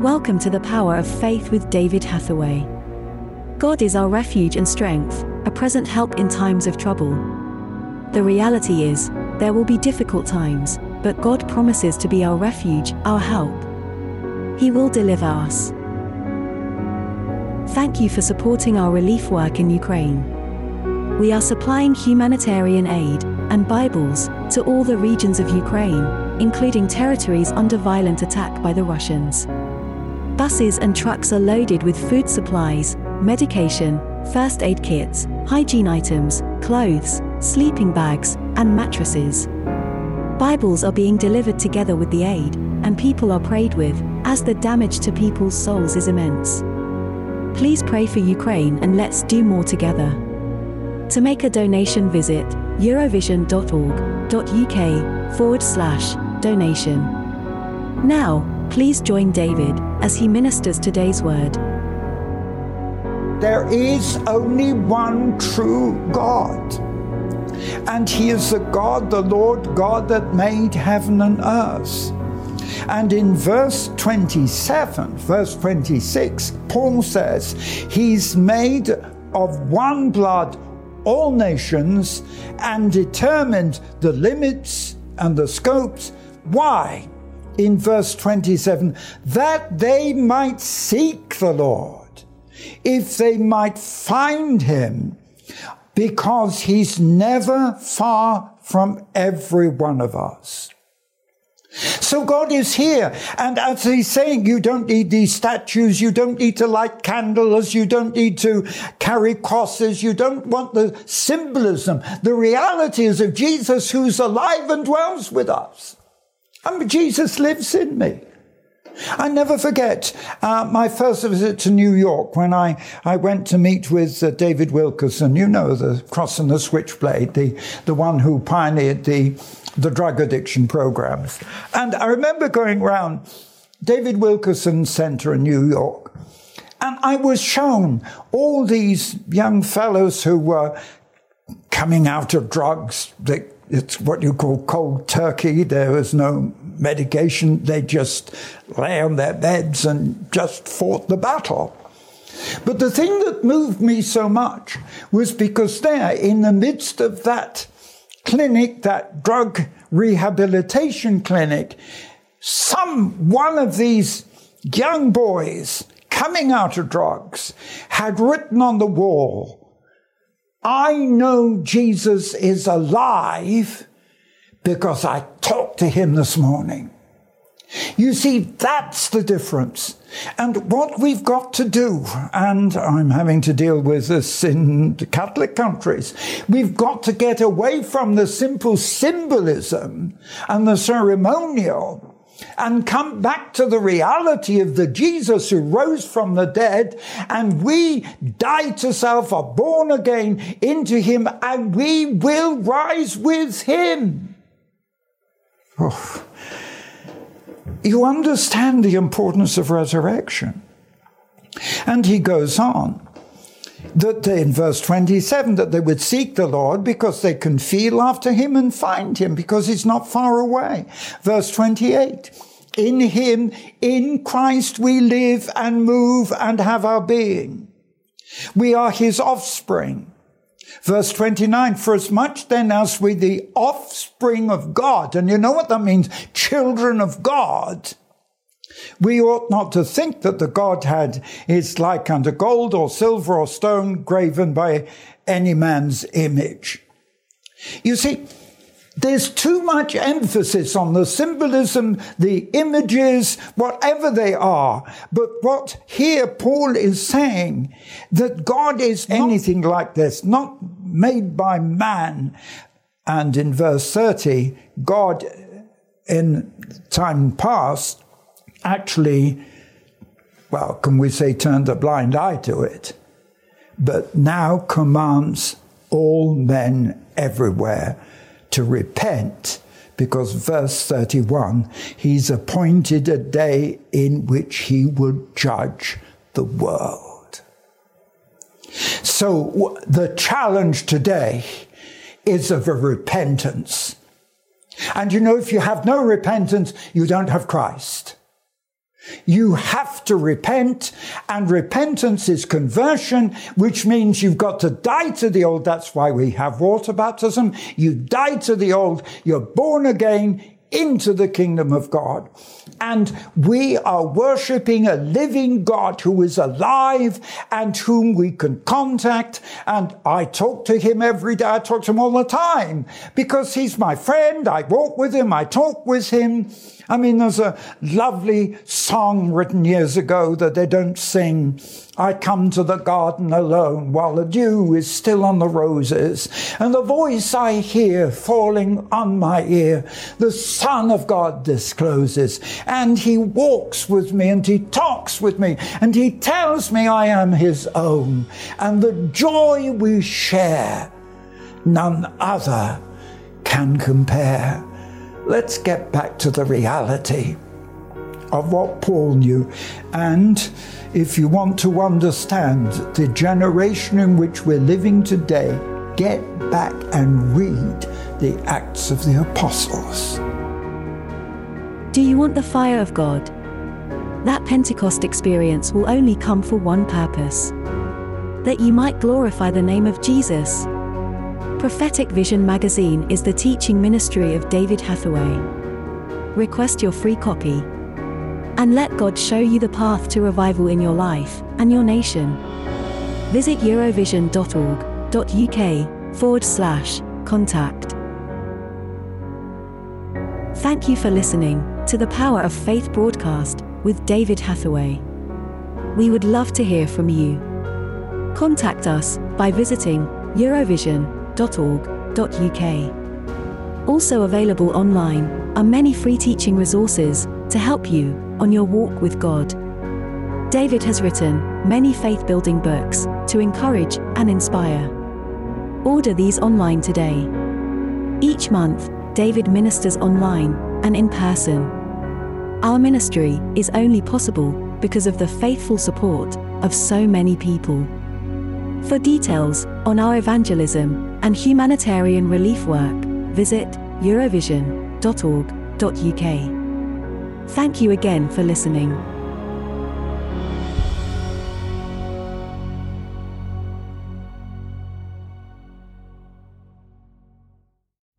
Welcome to the Power of Faith with David Hathaway. God is our refuge and strength, a present help in times of trouble. The reality is, there will be difficult times, but God promises to be our refuge, our help. He will deliver us. Thank you for supporting our relief work in Ukraine. We are supplying humanitarian aid and Bibles to all the regions of Ukraine, including territories under violent attack by the Russians. Buses and trucks are loaded with food supplies, medication, first aid kits, hygiene items, clothes, sleeping bags, and mattresses. Bibles are being delivered together with the aid, and people are prayed with, as the damage to people's souls is immense. Please pray for Ukraine and let's do more together. To make a donation, visit eurovision.org.uk forward slash donation. Now, please join David as he ministers today's word. There is only one true God. And he is the God, the Lord God that made heaven and earth. And in verse 27, verse 26, Paul says, He's made of one blood all nations and determined the limits and the scopes. Why? In verse 27, that they might seek the Lord, if they might find him, because he's never far from every one of us. So God is here. And as he's saying, you don't need these statues. You don't need to light candles. You don't need to carry crosses. You don't want the symbolism. The reality is of Jesus who's alive and dwells with us. And Jesus lives in me. I never forget uh, my first visit to New York when I, I went to meet with uh, David Wilkerson, you know, the cross and the switchblade, the, the one who pioneered the, the drug addiction programs. And I remember going around David Wilkerson Center in New York, and I was shown all these young fellows who were coming out of drugs. They, it's what you call cold turkey. There was no medication. They just lay on their beds and just fought the battle. But the thing that moved me so much was because there, in the midst of that clinic, that drug rehabilitation clinic, some one of these young boys coming out of drugs had written on the wall, I know Jesus is alive because I talked to him this morning. You see, that's the difference. And what we've got to do, and I'm having to deal with this in Catholic countries, we've got to get away from the simple symbolism and the ceremonial and come back to the reality of the Jesus who rose from the dead and we die to self, are born again into him and we will rise with him. Oh. You understand the importance of resurrection. And he goes on that in verse 27 that they would seek the Lord because they can feel after him and find him because he's not far away. Verse 28. In him, in Christ we live and move and have our being. We are his offspring. Verse 29, for as much then as we the offspring of God, and you know what that means? Children of God. We ought not to think that the Godhead is like unto gold or silver or stone graven by any man's image. You see, there's too much emphasis on the symbolism, the images, whatever they are. But what here Paul is saying that God is anything like this, not made by man. And in verse 30, God in time past actually, well, can we say turned a blind eye to it? But now commands all men everywhere to repent because verse 31 he's appointed a day in which he will judge the world. So the challenge today is of a repentance. And you know, if you have no repentance, you don't have Christ. You have to repent, and repentance is conversion, which means you've got to die to the old. That's why we have water baptism. You die to the old, you're born again into the kingdom of God. And we are worshiping a living God who is alive and whom we can contact. And I talk to him every day. I talk to him all the time because he's my friend. I walk with him. I talk with him. I mean, there's a lovely song written years ago that they don't sing. I come to the garden alone while the dew is still on the roses, and the voice I hear falling on my ear, the Son of God discloses, and he walks with me and he talks with me and he tells me I am his own, and the joy we share, none other can compare. Let's get back to the reality of what Paul knew. And if you want to understand the generation in which we're living today, get back and read the Acts of the Apostles. Do you want the fire of God? That Pentecost experience will only come for one purpose that you might glorify the name of Jesus. Prophetic Vision magazine is the teaching ministry of David Hathaway. Request your free copy. And let God show you the path to revival in your life and your nation. Visit eurovision.org.uk forward slash contact. Thank you for listening to the Power of Faith broadcast with David Hathaway. We would love to hear from you. Contact us by visiting Eurovision www.ecc.org.uk. Also available online are many free teaching resources to help you on your walk with God. David has written many faith building books to encourage and inspire. Order these online today. Each month, David ministers online and in person. Our ministry is only possible because of the faithful support of so many people. For details on our evangelism and humanitarian relief work, visit eurovision.org.uk. Thank you again for listening.